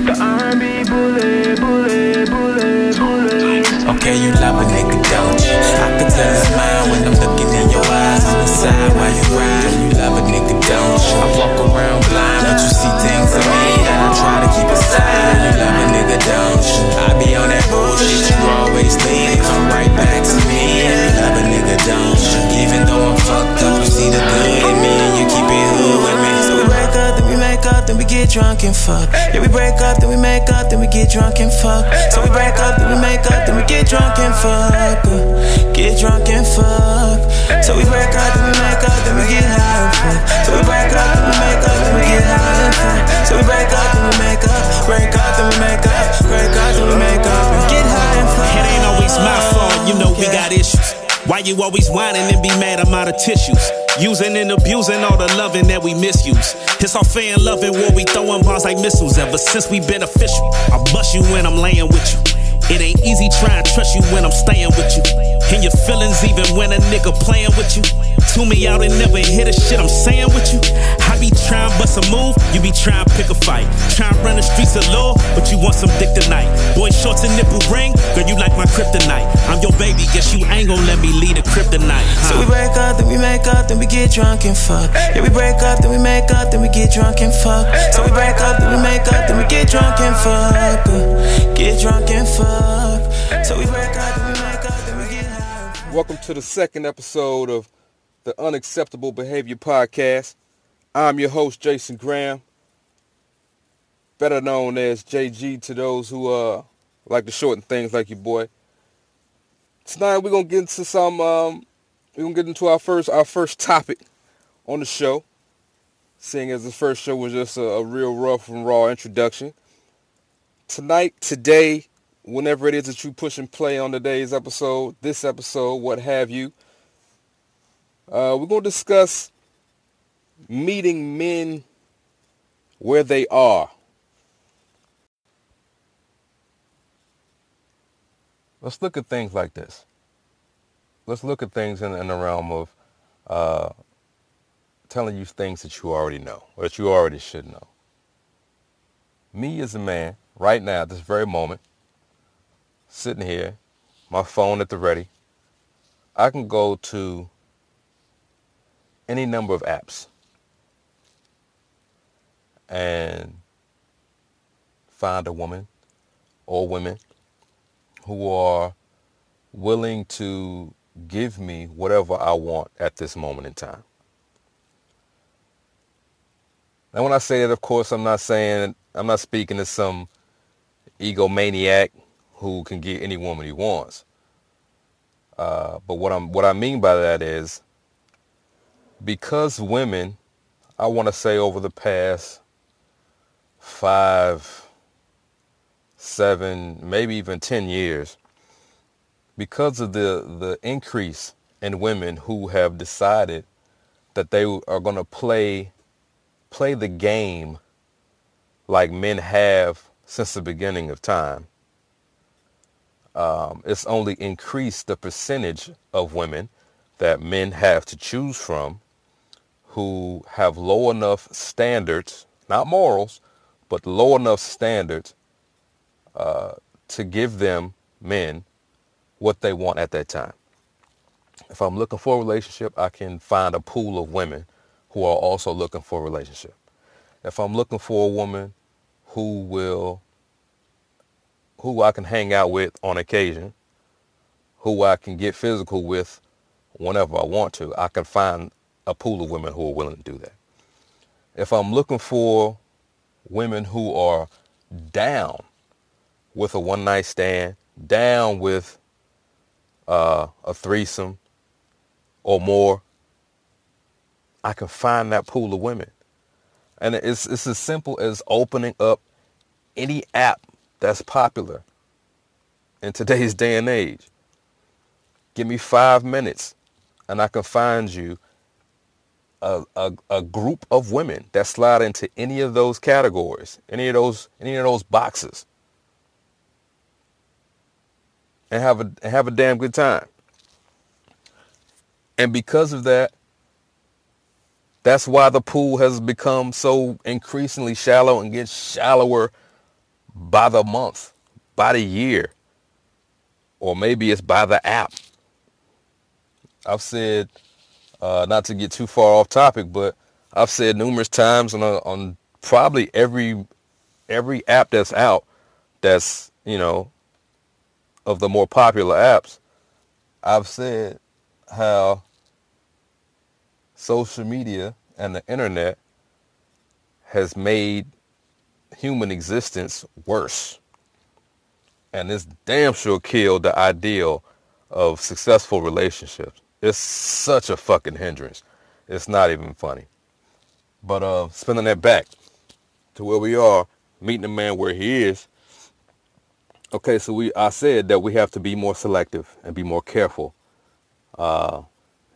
The bullet, bullet, bullet. Okay, you love a nigga, don't you? I can tell it's mine when I'm looking in your eyes on the side while you ride. You love a nigga, don't you? I walk around blind, but you see things in me that I try to keep aside. You love a nigga, don't you? I be on that bullshit, you always leave get drunk and fuck. Yeah, we break up, then we make up, then we get drunk and fuck. So we break up, then we make up, then we get drunk and fuck. Uh, get drunk and fuck. So we break up, then we make up, then we get high and fuck. So we break up, then we make up, then we get high and fuck. So we break up, then we make up, break up, then we make up, break up, then we make up, get high and fuck. It ain't always my fault, you know we got issues. Why you always whining and be mad I'm out of tissues? Using and abusing all the loving that we misuse. It's all and loving war, we throwing bombs like missiles. Ever since we been official, I bust you when I'm laying with you. It ain't easy trying to trust you when I'm staying with you. And your feelings even when a nigga playing with you. Tune me out and never hear the shit I'm saying with you. I be trying bust a move, you be trying pick a fight. Trying run the streets of law, but you want some dick tonight. Boy shorts and nipple ring, girl you like my kryptonite. I'm your baby, guess you ain't gon' let me lead a kryptonite. So we break up, then we make up, then we get drunk and fuck. Yeah, we break up, then we make up, then we get drunk and fuck. So we break up, then we make up, then we get drunk and fuck. Get drunk and fuck. So we break up, then we make up, Welcome to the second episode of the Unacceptable Behavior Podcast. I'm your host, Jason Graham, better known as JG to those who uh, like to shorten things like your boy. Tonight we're gonna get into some. Um, we're gonna get into our first our first topic on the show. Seeing as the first show was just a, a real rough and raw introduction. Tonight, today, whenever it is that you push and play on today's episode, this episode, what have you, uh, we're going to discuss meeting men where they are. Let's look at things like this. Let's look at things in, in the realm of uh, telling you things that you already know or that you already should know. Me as a man, right now, at this very moment, sitting here, my phone at the ready, I can go to any number of apps and find a woman or women who are willing to give me whatever I want at this moment in time. Now, when I say that, of course, I'm not saying, I'm not speaking to some egomaniac who can get any woman he wants. Uh, but what I'm, what I mean by that is, because women, I want to say over the past five, seven, maybe even 10 years, because of the, the increase in women who have decided that they are going to play, play the game like men have since the beginning of time. Um, it's only increased the percentage of women that men have to choose from who have low enough standards, not morals, but low enough standards uh, to give them men what they want at that time. If I'm looking for a relationship, I can find a pool of women who are also looking for a relationship. If I'm looking for a woman who will, who I can hang out with on occasion, who I can get physical with whenever I want to, I can find a pool of women who are willing to do that. If I'm looking for women who are down with a one night stand, down with uh, a threesome or more, I can find that pool of women. And it's, it's as simple as opening up any app that's popular in today's day and age. Give me five minutes and I can find you a, a, a group of women that slide into any of those categories, any of those any of those boxes, and have a have a damn good time. And because of that, that's why the pool has become so increasingly shallow and gets shallower by the month, by the year, or maybe it's by the app. I've said, uh, not to get too far off topic, but I've said numerous times on, on probably every every app that's out, that's you know, of the more popular apps, I've said how social media and the internet has made human existence worse. And this damn sure killed the ideal of successful relationships. It's such a fucking hindrance. It's not even funny. But uh, spinning that back to where we are, meeting a man where he is. Okay, so we I said that we have to be more selective and be more careful uh,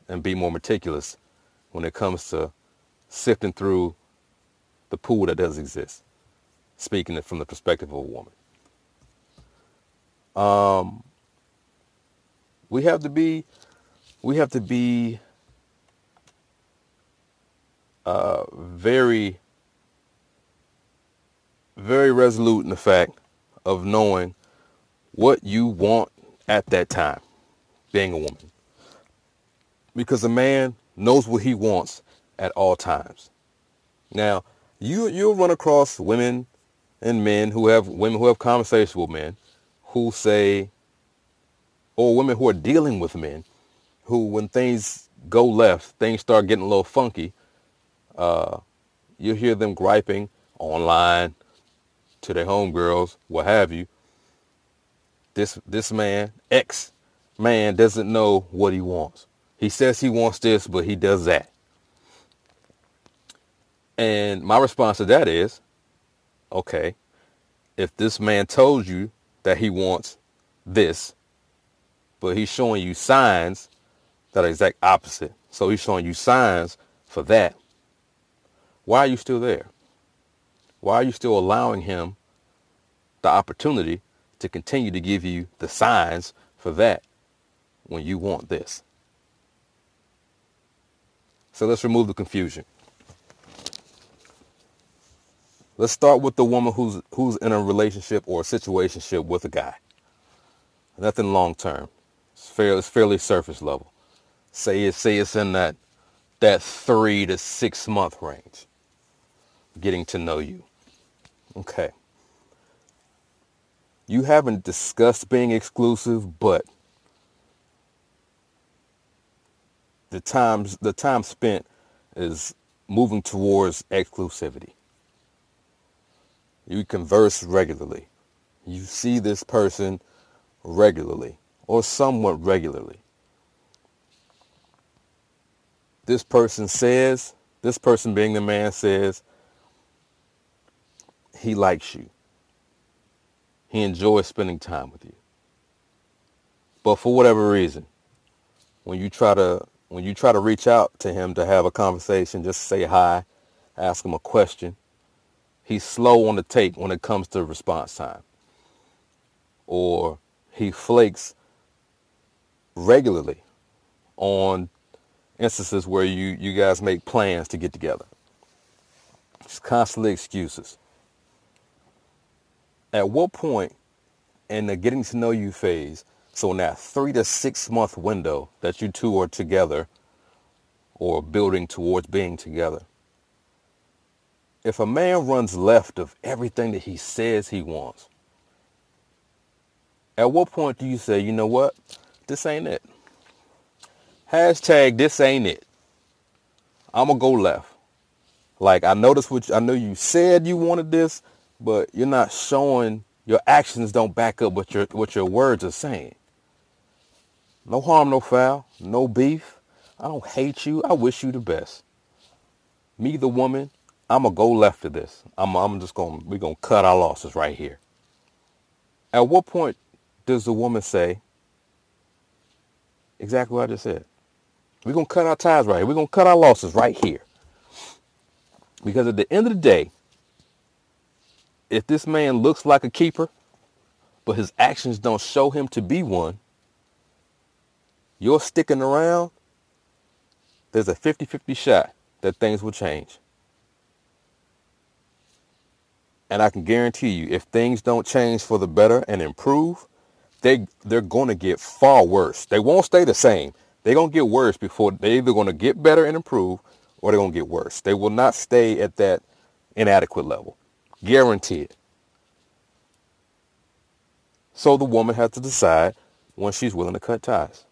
and be more meticulous when it comes to sifting through the pool that does exist speaking from the perspective of a woman. Um, we have to be, we have to be uh, very, very resolute in the fact of knowing what you want at that time, being a woman. Because a man knows what he wants at all times. Now, you you'll run across women and men who have women who have conversations with men who say, or women who are dealing with men who, when things go left, things start getting a little funky. Uh, you hear them griping online to their homegirls, what have you. This this man, ex man, doesn't know what he wants. He says he wants this, but he does that. And my response to that is, okay, if this man told you that he wants this, but he's showing you signs that are exact opposite. So he's showing you signs for that. Why are you still there? Why are you still allowing him the opportunity to continue to give you the signs for that when you want this? So let's remove the confusion. Let's start with the woman who's who's in a relationship or a situationship with a guy. Nothing long term. It's fairly, it's fairly surface level. Say it say it's in that that three to six month range. Getting to know you. Okay. You haven't discussed being exclusive, but the times the time spent is moving towards exclusivity. You converse regularly. You see this person regularly or somewhat regularly. This person says, this person being the man says, he likes you. He enjoys spending time with you. But for whatever reason, when you try to when you try to reach out to him to have a conversation, just say hi, ask him a question, he's slow on the take when it comes to response time. Or he flakes regularly on instances where you, you guys make plans to get together. It's constantly excuses. At what point in the getting to know you phase, so in that three to six month window that you two are together or building towards being together, if a man runs left of everything that he says he wants, at what point do you say, you know what? This ain't it. Hashtag this ain't it. I'm going to go left. Like I noticed what I know you said you wanted this, but you're not showing your actions don't back up what your what your words are saying. No harm, no foul, no beef. I don't hate you. I wish you the best. Me, the woman, I'm gonna go left of this. I'm I'm just gonna we're gonna cut our losses right here. At what point does the woman say exactly what I just said? We're gonna cut our ties right here. We're gonna cut our losses right here. Because at the end of the day, if this man looks like a keeper, but his actions don't show him to be one, you're sticking around, there's a 50-50 shot that things will change. And I can guarantee you, if things don't change for the better and improve, they they're going to get far worse. They won't stay the same. They're going to get worse before they're either going to get better and improve or they're going to get worse. They will not stay at that inadequate level. Guaranteed. So the woman has to decide when she's willing to cut ties.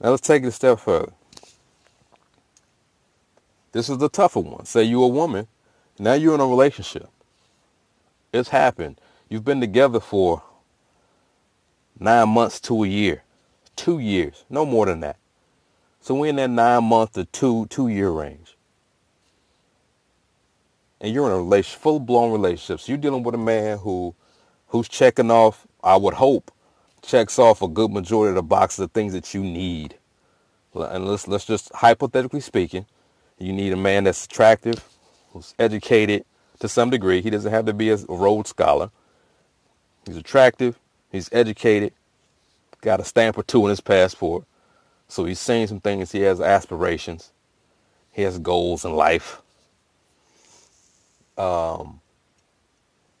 Now let's take it a step further. This is the tougher one. Say you're a woman, now you're in a relationship. It's happened. You've been together for nine months to a year, two years, no more than that. So we're in that nine month to two two year range. And you're in a relation, full blown relationship. So you're dealing with a man who who's checking off, I would hope, checks off a good majority of the boxes of things that you need. And let's let's just hypothetically speaking, you need a man that's attractive, who's educated to some degree. He doesn't have to be a Rhodes Scholar. He's attractive. He's educated. Got a stamp or two in his passport. So he's seen some things. He has aspirations. He has goals in life. Um,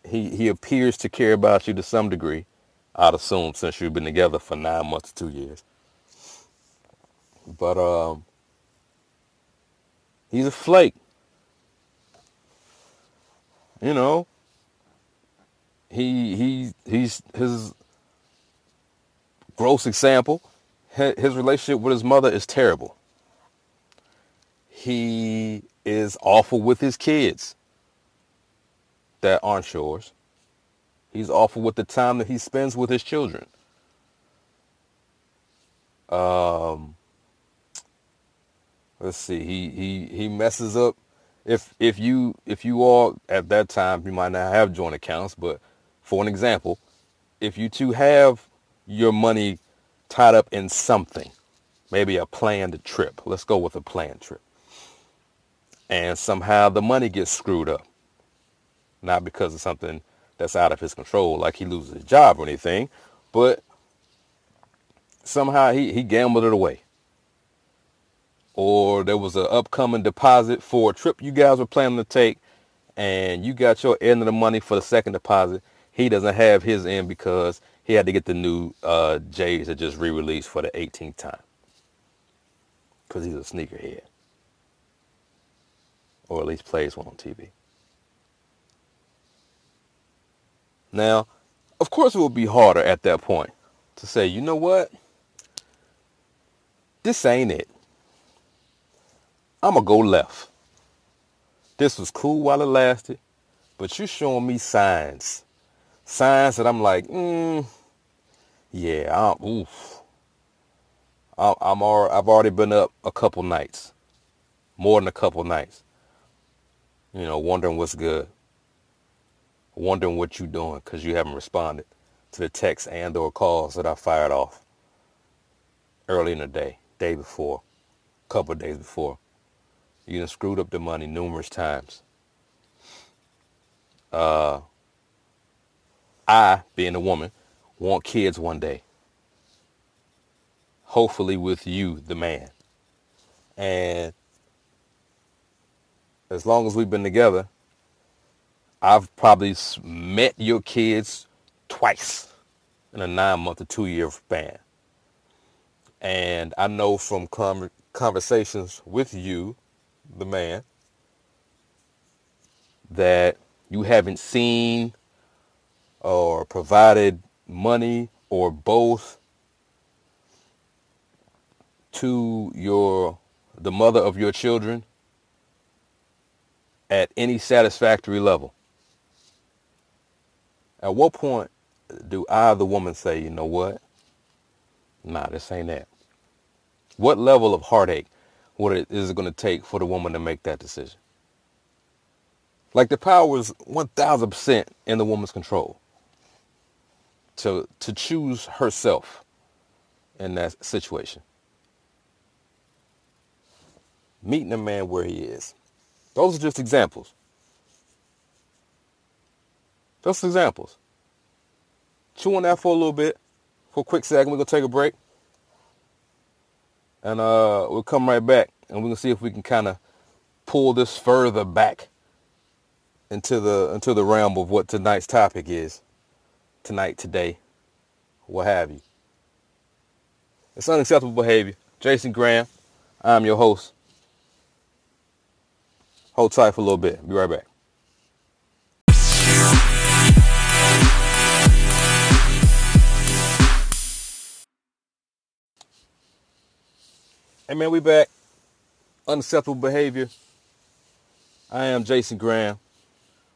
he he appears to care about you to some degree. I'd assume since you've been together for nine months, two years. But um, he's a flake. You know, he he he's his gross example. His relationship with his mother is terrible. He is awful with his kids that aren't yours. He's awful with the time that he spends with his children. Um, let's see. He he he messes up. If if you if you all at that time you might not have joint accounts, but for an example, if you two have your money tied up in something, maybe a planned trip. Let's go with a planned trip. And somehow the money gets screwed up. Not because of something that's out of his control, like he loses his job or anything, but somehow he, he gambled it away. Or there was an upcoming deposit for a trip you guys were planning to take, and you got your end of the money for the second deposit. He doesn't have his end because he had to get the new uh, J's that just re-released for the 18th time because he's a sneakerhead, or at least plays one on TV. Now, of course, it would be harder at that point to say, you know what? This ain't it. I'm going to go left. This was cool while it lasted, but you're showing me signs. Signs that I'm like, mm, yeah, I'm, oof. I'm, I'm all, I've already been up a couple nights, more than a couple nights. You know, wondering what's good wondering what you're doing because you haven't responded to the texts and or calls that I fired off early in the day, day before, couple days before. You done screwed up the money numerous times. Uh, I, being a woman, want kids one day. Hopefully with you, the man. And as long as we've been together, I've probably met your kids twice in a nine month or two year span. And I know from conversations with you, the man, that you haven't seen or provided money or both to your the mother of your children at any satisfactory level. At what point do I, the woman, say, you know what? Nah, this ain't that. What level of heartache what it is it going to take for the woman to make that decision? Like the power is 1000% in the woman's control to to choose herself in that situation. Meeting a man where he is. Those are just examples. Just examples. Chew on that for a little bit. For a quick second, we're going to take a break. And uh, we'll come right back and going to see if we can kind of pull this further back into the into the realm of what tonight's topic is. Tonight, today, what have you. It's unacceptable behavior. Jason Graham, I'm your host. Hold tight for a little bit. Be right back. Hey man, we back. Unacceptable behavior. I am Jason Graham.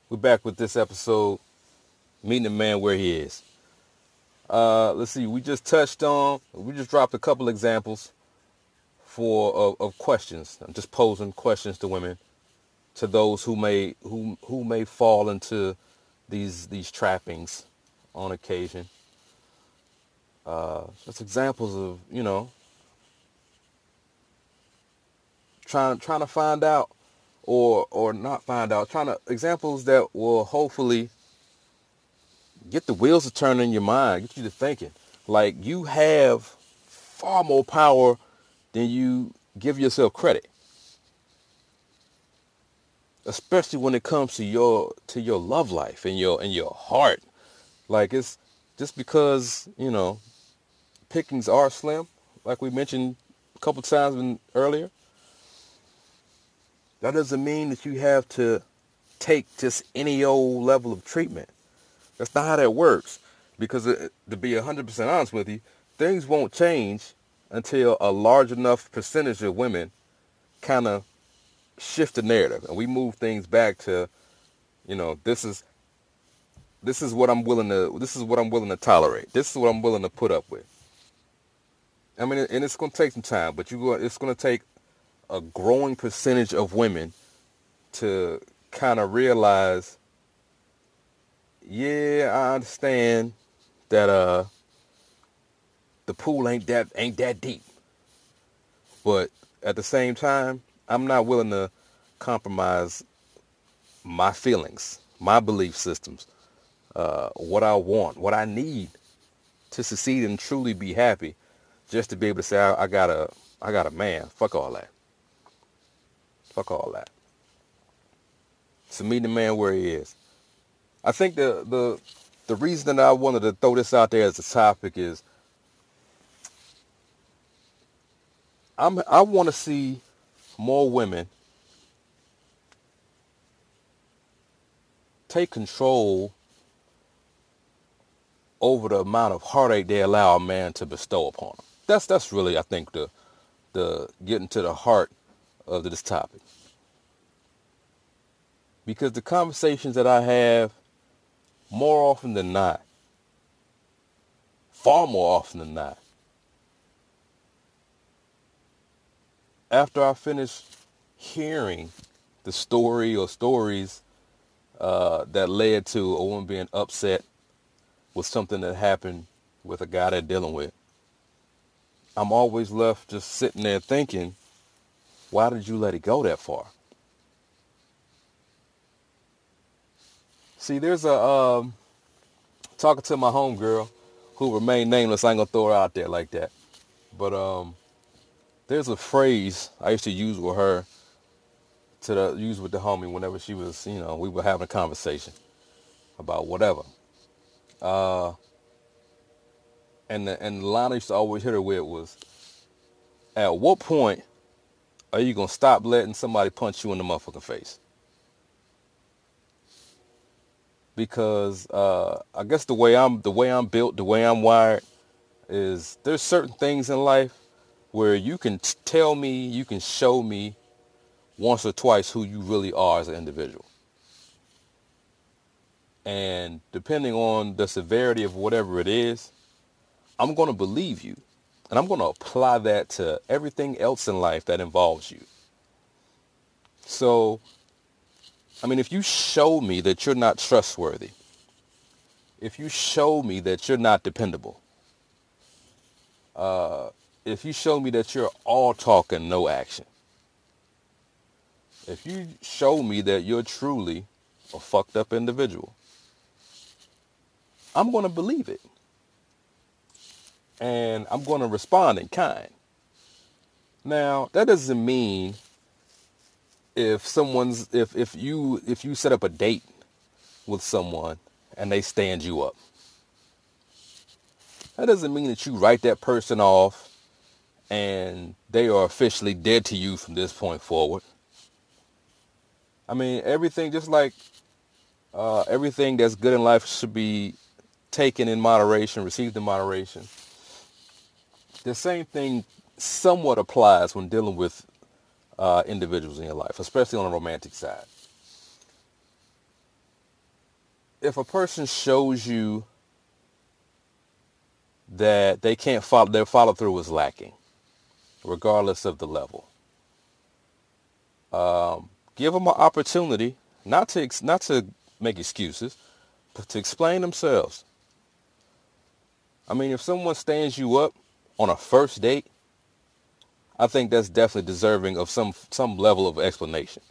We're back with this episode, meeting the man where he is. Uh, let's see. We just touched on. We just dropped a couple examples for of, of questions. I'm just posing questions to women, to those who may who who may fall into these these trappings on occasion. Uh, just examples of you know trying trying to find out or or not find out trying to examples that will hopefully get the wheels to turn in your mind get you to thinking. Like you have far more power than you give yourself credit. Especially when it comes to your to your love life and your and your heart. Like it's just because you know pickings are slim like we mentioned a couple times earlier that doesn't mean that you have to take just any old level of treatment. That's not how that works. Because it, to be 100% honest with you, things won't change until a large enough percentage of women kind of shift the narrative and we move things back to, you know, this is this is what I'm willing to this is what I'm willing to tolerate. This is what I'm willing to put up with. I mean, and it's going to take some time, but you it's going to take a growing percentage of women to kind of realize, yeah, I understand that uh the pool ain't that ain't that deep. But at the same time, I'm not willing to compromise my feelings, my belief systems, uh, what I want, what I need to succeed and truly be happy, just to be able to say I, I got a I got a man. Fuck all that. Fuck all that. To meet the man where he is. I think the the the reason that I wanted to throw this out there as a topic is I'm I want to see more women take control over the amount of heartache they allow a man to bestow upon them. That's that's really I think the the getting to the heart of this topic. Because the conversations that I have, more often than not, far more often than not, after I finish hearing the story or stories uh, that led to a woman being upset with something that happened with a guy they're dealing with, I'm always left just sitting there thinking, why did you let it go that far? See, there's a um, talking to my homegirl who remained nameless. I ain't gonna throw her out there like that, but um, there's a phrase I used to use with her to the, use with the homie whenever she was, you know, we were having a conversation about whatever. Uh, and the, and the line I used to always hit her with was, "At what point are you gonna stop letting somebody punch you in the motherfucking face? Because uh, I guess the way I'm the way I'm built, the way I'm wired, is there's certain things in life where you can tell me, you can show me once or twice who you really are as an individual. And depending on the severity of whatever it is, I'm going to believe you. And I'm going to apply that to everything else in life that involves you. So, I mean, if you show me that you're not trustworthy, if you show me that you're not dependable, uh, if you show me that you're all talk and no action, if you show me that you're truly a fucked up individual, I'm going to believe it and I'm going to respond in kind. Now, that doesn't mean if someone's if if you if you set up a date with someone and they stand you up. That doesn't mean that you write that person off and they are officially dead to you from this point forward. I mean everything just like uh, everything that's good in life should be taken in moderation received in moderation the same thing somewhat applies when dealing with uh, individuals in your life, especially on the romantic side. If a person shows you that they can't follow, their follow through is lacking, regardless of the level, um, give them an opportunity not to not to make excuses, but to explain themselves. I mean, if someone stands you up on a first date I think that's definitely deserving of some some level of explanation,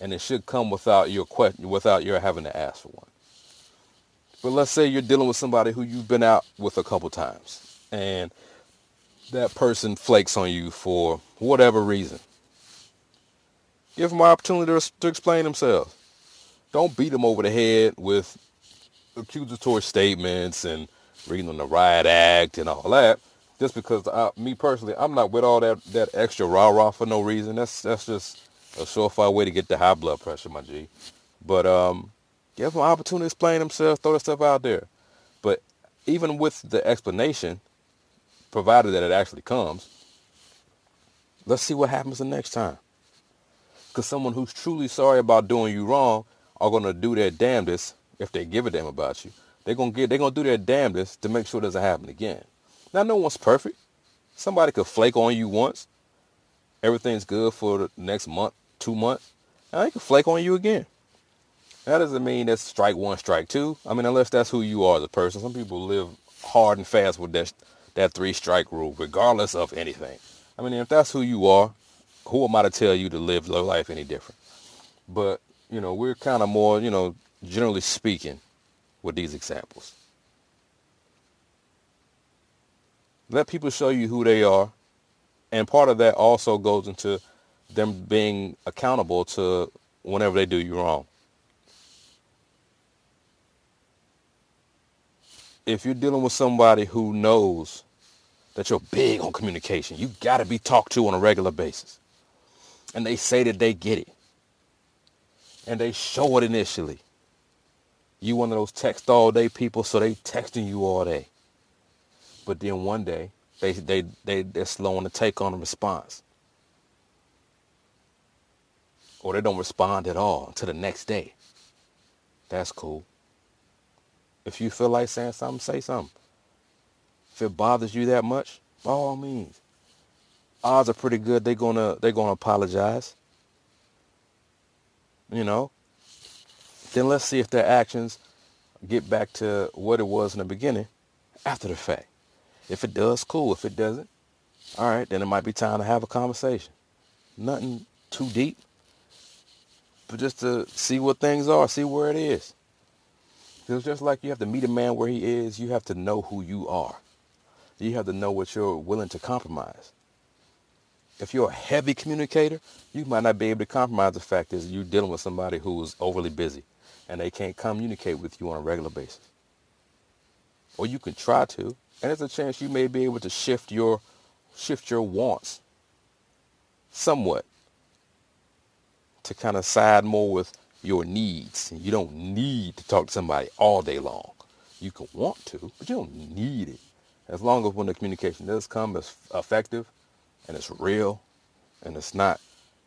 and it should come without your question, without your having to ask for one. But let's say you're dealing with somebody who you've been out with a couple times, and that person flakes on you for whatever reason. Give them an opportunity to, to explain themselves. Don't beat them over the head with accusatory statements and reading on the riot act and all that just because I, me personally, I'm not with all that that extra rah rah for no reason. That's that's just a surefire way to get the high blood pressure, my G. But um, give them an opportunity to explain themselves, throw their stuff out there. But even with the explanation, provided that it actually comes, let's see what happens the next time. Because someone who's truly sorry about doing you wrong are gonna do their damnedest if they give a damn about you. They're gonna get they're gonna do their damnedest to make sure it doesn't happen again. Now, no one's perfect. Somebody could flake on you once. Everything's good for the next month, two months. And they can flake on you again. That doesn't mean that's strike one, strike two. I mean, unless that's who you are as a person. Some people live hard and fast with that, that three strike rule, regardless of anything. I mean, if that's who you are, who am I to tell you to live your life any different? But, you know, we're kind of more, you know, generally speaking with these examples. Let people show you who they are. And part of that also goes into them being accountable to whenever they do you wrong. If you're dealing with somebody who knows that you're big on communication, you got to be talked to on a regular basis. And they say that they get it. And they show it initially. You one of those text all day people, so they texting you all day. But then one day, they, they, they, they're slow on the take on a response. Or they don't respond at all until the next day. That's cool. If you feel like saying something, say something. If it bothers you that much, by all means. Odds are pretty good they're gonna they're gonna apologize. You know? Then let's see if their actions get back to what it was in the beginning after the fact. If it does, cool. If it doesn't, all right, then it might be time to have a conversation. Nothing too deep, but just to see what things are, see where it is. It's just like you have to meet a man where he is, you have to know who you are. You have to know what you're willing to compromise. If you're a heavy communicator, you might not be able to compromise the fact that you're dealing with somebody who is overly busy and they can't communicate with you on a regular basis. Or you can try to, and there's a chance you may be able to shift your shift your wants somewhat to kind of side more with your needs. You don't need to talk to somebody all day long. You can want to, but you don't need it. As long as when the communication does come, it's effective and it's real and it's not,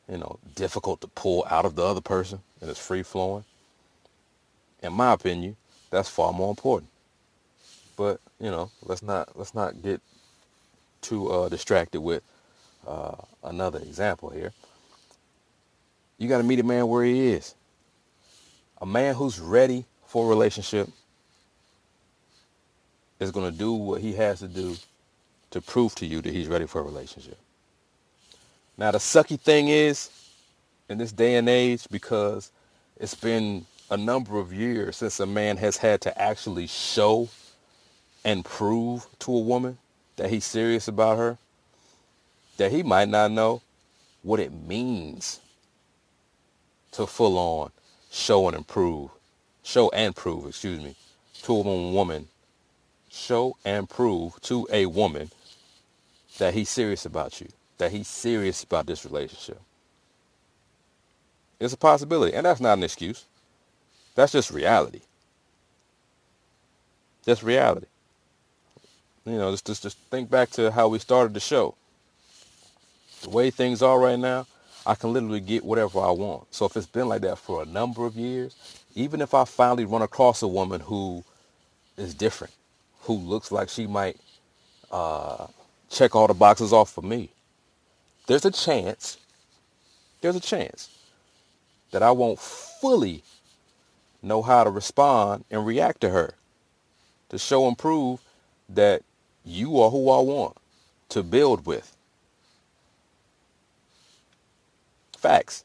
you know, difficult to pull out of the other person and it's free flowing. In my opinion, that's far more important. But you know, let's not let's not get too uh, distracted with uh, another example here. You got to meet a man where he is. A man who's ready for a relationship is going to do what he has to do to prove to you that he's ready for a relationship. Now, the sucky thing is, in this day and age, because it's been a number of years since a man has had to actually show and prove to a woman that he's serious about her, that he might not know what it means to full on show and improve, show and prove, excuse me, to a woman, show and prove to a woman that he's serious about you, that he's serious about this relationship. It's a possibility, and that's not an excuse. That's just reality. Just reality. You know, just, just just think back to how we started the show. The way things are right now, I can literally get whatever I want. So if it's been like that for a number of years, even if I finally run across a woman who is different, who looks like she might uh, check all the boxes off for me, there's a chance, there's a chance that I won't fully know how to respond and react to her to show and prove that you are who I want to build with. Facts.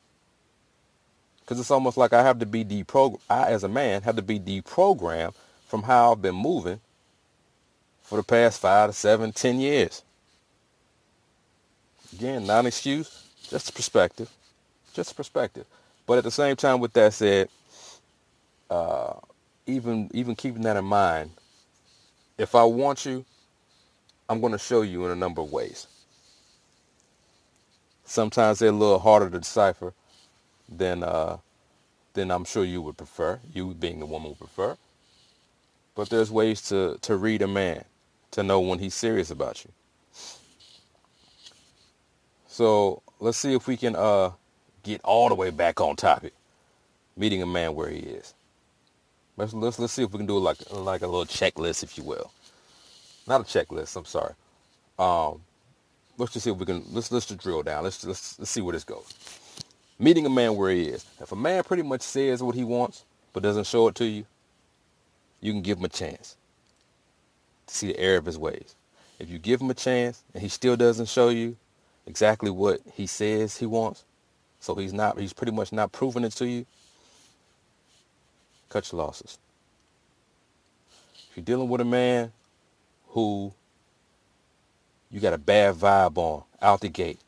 Because it's almost like I have to be deprogrammed. I, as a man, have to be deprogrammed from how I've been moving for the past five to seven, ten years. Again, not an excuse, just perspective. Just perspective. But at the same time, with that said, uh, even even keeping that in mind, if I want you, I'm going to show you in a number of ways. Sometimes they're a little harder to decipher than uh, than I'm sure you would prefer. You being the woman would prefer. But there's ways to to read a man, to know when he's serious about you. So let's see if we can uh, get all the way back on topic. Meeting a man where he is. Let's let's let's see if we can do like like a little checklist, if you will. Not a checklist. I'm sorry. Um, let's just see if we can let's let's just drill down. Let's let's let's see where this goes. Meeting a man where he is. If a man pretty much says what he wants but doesn't show it to you, you can give him a chance to see the error of his ways. If you give him a chance and he still doesn't show you exactly what he says he wants, so he's not he's pretty much not proving it to you, cut your losses. If you're dealing with a man who you got a bad vibe on out the gate.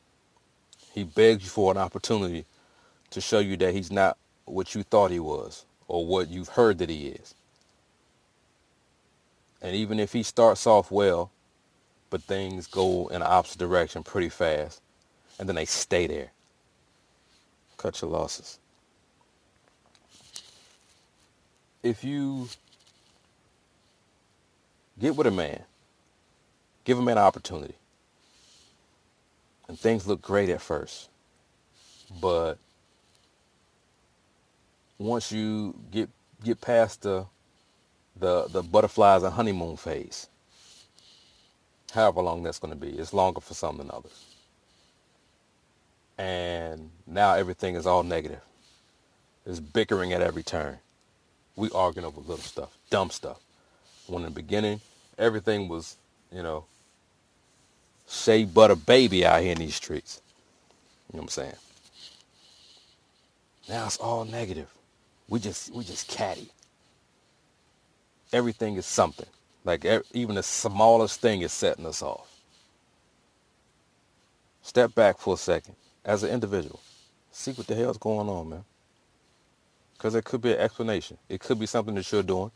He begs you for an opportunity to show you that he's not what you thought he was or what you've heard that he is. And even if he starts off well, but things go in the opposite direction pretty fast, and then they stay there, cut your losses. If you get with a man Give man an opportunity. And things look great at first. But once you get get past the the the butterflies and honeymoon phase, however long that's going to be, it's longer for some than others. And now everything is all negative. It's bickering at every turn. We arguing over little stuff, dumb stuff. When in the beginning, everything was, you know, shea butter baby out here in these streets. You know what I'm saying? Now it's all negative. We just we just catty. Everything is something. Like even the smallest thing is setting us off. Step back for a second as an individual. See what the hell's going on, man. Because it could be an explanation. It could be something that you're doing.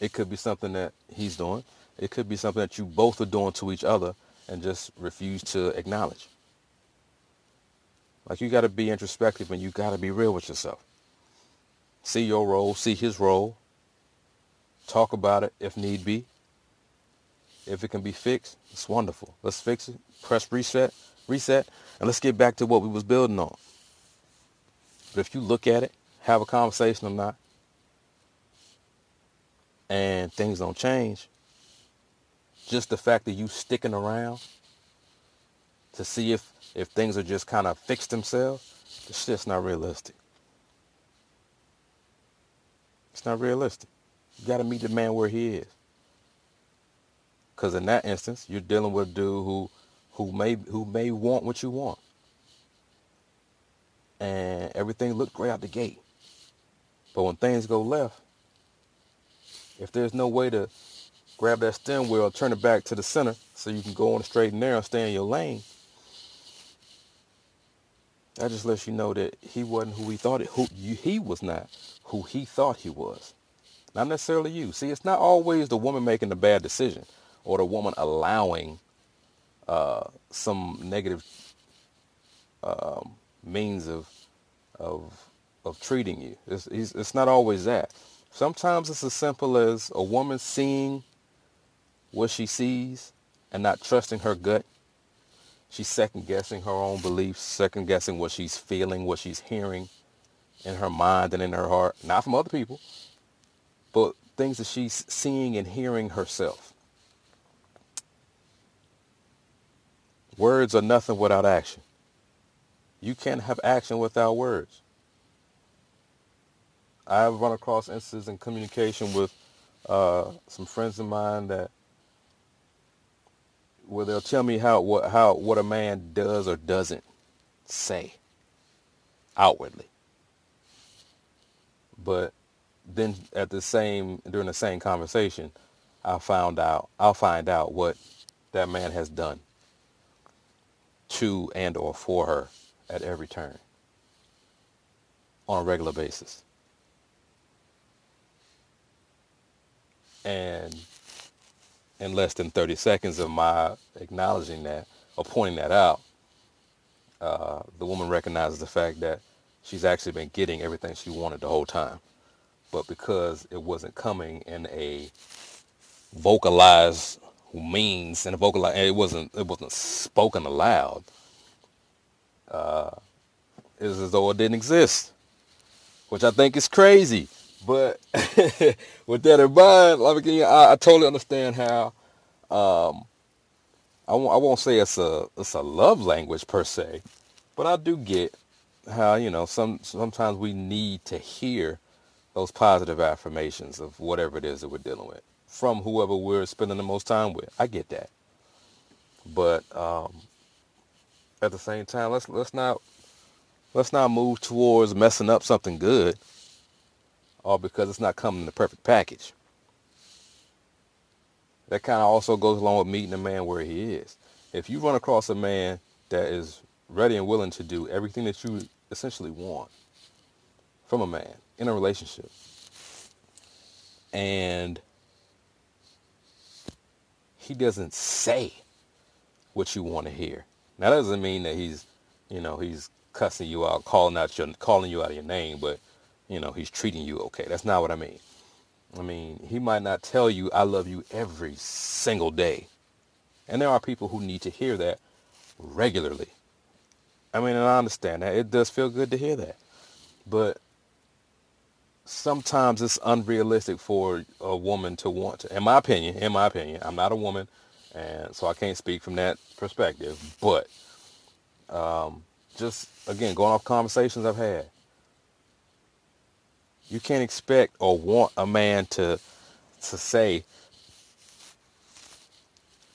It could be something that he's doing. It could be something that you both are doing to each other and just refuse to acknowledge. Like you got to be introspective and you got to be real with yourself. See your role, see his role. Talk about it if need be. If it can be fixed, it's wonderful. Let's fix it. Press reset, reset, and let's get back to what we was building on. But if you look at it, have a conversation or not, and things don't change, just the fact that you sticking around to see if if things are just kind of fixed themselves, it's just not realistic. It's not realistic. You got to meet the man where he is. Because in that instance, you're dealing with a dude who who may who may want what you want, and everything looked great out the gate. But when things go left, if there's no way to grab that steering wheel, turn it back to the center so you can go on the straight and narrow, stay in your lane. That just lets you know that he wasn't who he thought it. Who you, he was not who he thought he was. Not necessarily you. See, it's not always the woman making the bad decision or the woman allowing uh, some negative um, means of of of treating you. It's, it's not always that. Sometimes it's as simple as a woman seeing what she sees and not trusting her gut. She's second guessing her own beliefs, second guessing what she's feeling, what she's hearing in her mind and in her heart, not from other people, but things that she's seeing and hearing herself. Words are nothing without action. You can't have action without words. I've run across instances in communication with uh, some friends of mine that where they'll tell me how what how what a man does or doesn't say outwardly. But then at the same during the same conversation, I found out I'll find out what that man has done to and or for her at every turn on a regular basis. And in less than 30 seconds of my acknowledging that or pointing that out, uh, the woman recognizes the fact that she's actually been getting everything she wanted the whole time. But because it wasn't coming in a vocalized means and a vocalized, it wasn't it wasn't spoken aloud. Uh, it's as though it didn't exist, which I think is crazy. But with that in mind, like I, I totally understand how. Um, I won't, I won't say it's a it's a love language per se, but I do get how you know some sometimes we need to hear those positive affirmations of whatever it is that we're dealing with from whoever we're spending the most time with. I get that, but um, at the same time, let's let's not let's not move towards messing up something good all because it's not coming in the perfect package. That kind of also goes along with meeting a man where he is. If you run across a man that is ready and willing to do everything that you essentially want from a man in a relationship, and he doesn't say what you want to hear. Now that doesn't mean that he's, you know, he's cussing you out, calling out your, calling you out of your name, but you know, he's treating you okay. That's not what I mean. I mean, he might not tell you I love you every single day. And there are people who need to hear that regularly. I mean, and I understand that. It does feel good to hear that. But sometimes it's unrealistic for a woman to want to. In my opinion, in my opinion, I'm not a woman, and so I can't speak from that perspective. But um, just again, going off conversations I've had, you can't expect or want a man to to say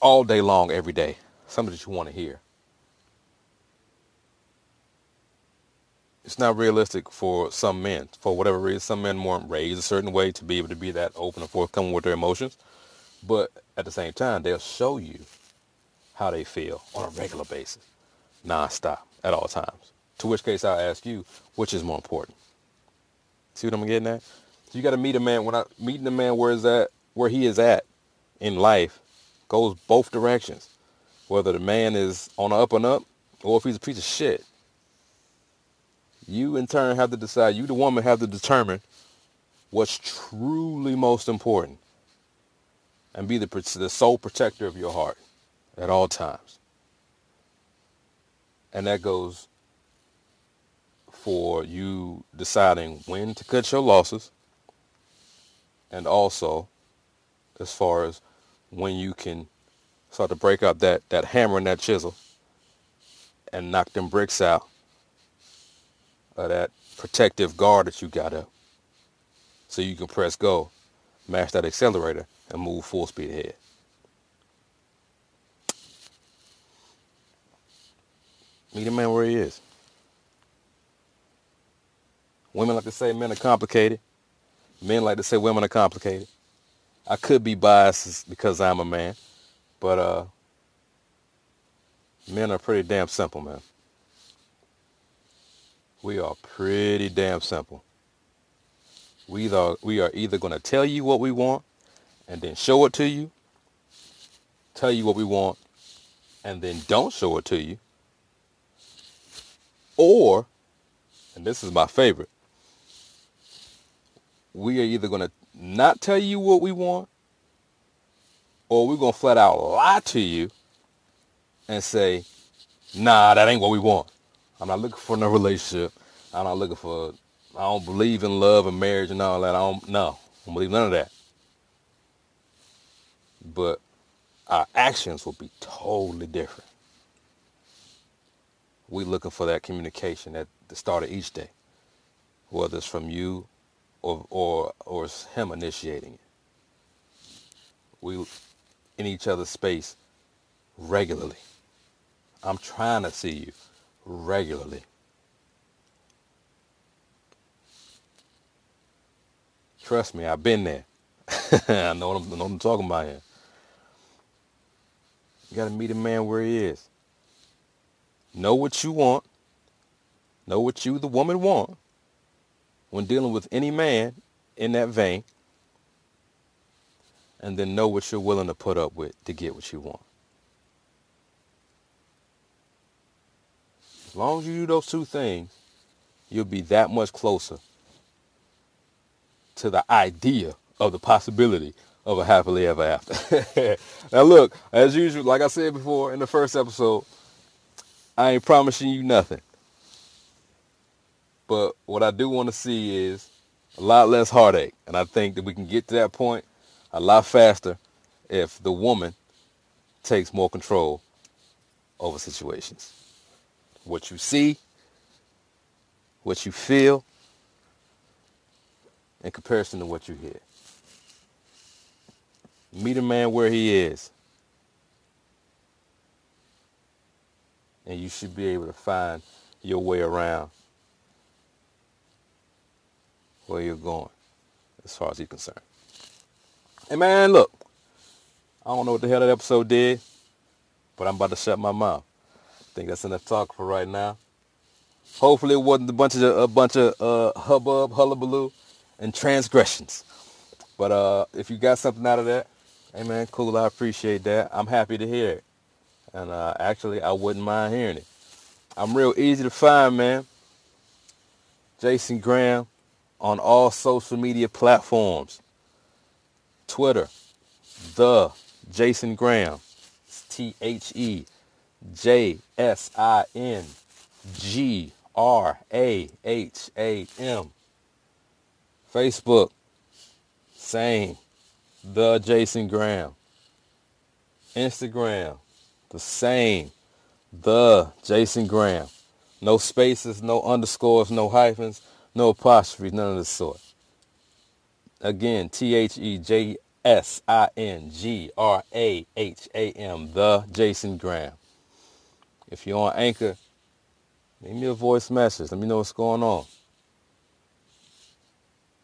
all day long, every day, something that you want to hear. It's not realistic for some men, for whatever reason. Some men weren't raised a certain way to be able to be that open and forthcoming with their emotions. But at the same time, they'll show you how they feel on a regular basis, nonstop, at all times. To which case I'll ask you, which is more important? See what I'm getting at? So you got to meet a man. When I meeting a man where is at, where he is at in life, goes both directions. Whether the man is on the up and up, or if he's a piece of shit. You in turn have to decide. You, the woman, have to determine what's truly most important, and be the the sole protector of your heart at all times. And that goes for you deciding when to cut your losses and also as far as when you can start to break up that, that hammer and that chisel and knock them bricks out of that protective guard that you got up so you can press go, mash that accelerator, and move full speed ahead. Meet a man where he is. Women like to say men are complicated. Men like to say women are complicated. I could be biased because I'm a man, but uh, men are pretty damn simple, man. We are pretty damn simple. We either we are either going to tell you what we want and then show it to you, tell you what we want and then don't show it to you, or, and this is my favorite, we are either going to not tell you what we want or we're going to flat out lie to you and say, nah, that ain't what we want. I'm not looking for no relationship. I'm not looking for I don't believe in love and marriage and all that. I don't no. I don't believe none of that. But our actions will be totally different. We're looking for that communication at the start of each day. Whether it's from you or or or him initiating it. We in each other's space regularly. I'm trying to see you regularly. Trust me, I've been there. I know what, I'm, know what I'm talking about here. You got to meet a man where he is. Know what you want. Know what you, the woman, want when dealing with any man in that vein. And then know what you're willing to put up with to get what you want. As long as you do those two things, you'll be that much closer to the idea of the possibility of a happily ever after. now look, as usual, like I said before in the first episode, I ain't promising you nothing. But what I do want to see is a lot less heartache. And I think that we can get to that point a lot faster if the woman takes more control over situations. What you see, what you feel, in comparison to what you hear. Meet a man where he is. And you should be able to find your way around where you're going as far as he's concerned. Hey man, look. I don't know what the hell that episode did, but I'm about to shut my mouth. I think that's enough talk for right now. Hopefully it wasn't a bunch of a bunch of uh, hubbub, hullabaloo and transgressions. But uh, if you got something out of that, hey man, cool. I appreciate that. I'm happy to hear it. And uh, actually, I wouldn't mind hearing it. I'm real easy to find, man. Jason Graham on all social media platforms. Twitter, the Jason Graham. T H E J S I N G R A H A M. Facebook, same. The Jason Graham. Instagram, the same. The Jason Graham. No spaces, no underscores, no hyphens, no apostrophes, none of the sort. Again, T H E J S I N G R A H A M, the Jason Graham. If you're on Anchor, leave me a voice message. Let me know what's going on.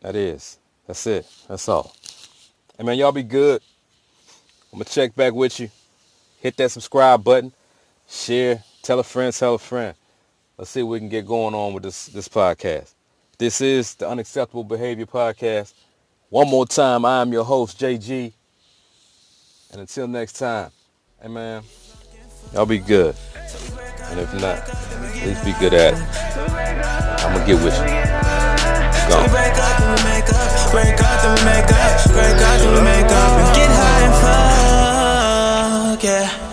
That is. That's it. That's all. Hey man, y'all be good. I'm gonna check back with you. Hit that subscribe button. Share. Tell a friend. Tell a friend. Let's see what we can get going on with this this podcast. This is the Unacceptable Behavior Podcast. One more time, I am your host, JG. And until next time, hey man, y'all be good. And if not, at least be good at it. I'm gonna get with you. We break up, make up. Break up, make up. Break up, make up. Get high and fuck, yeah.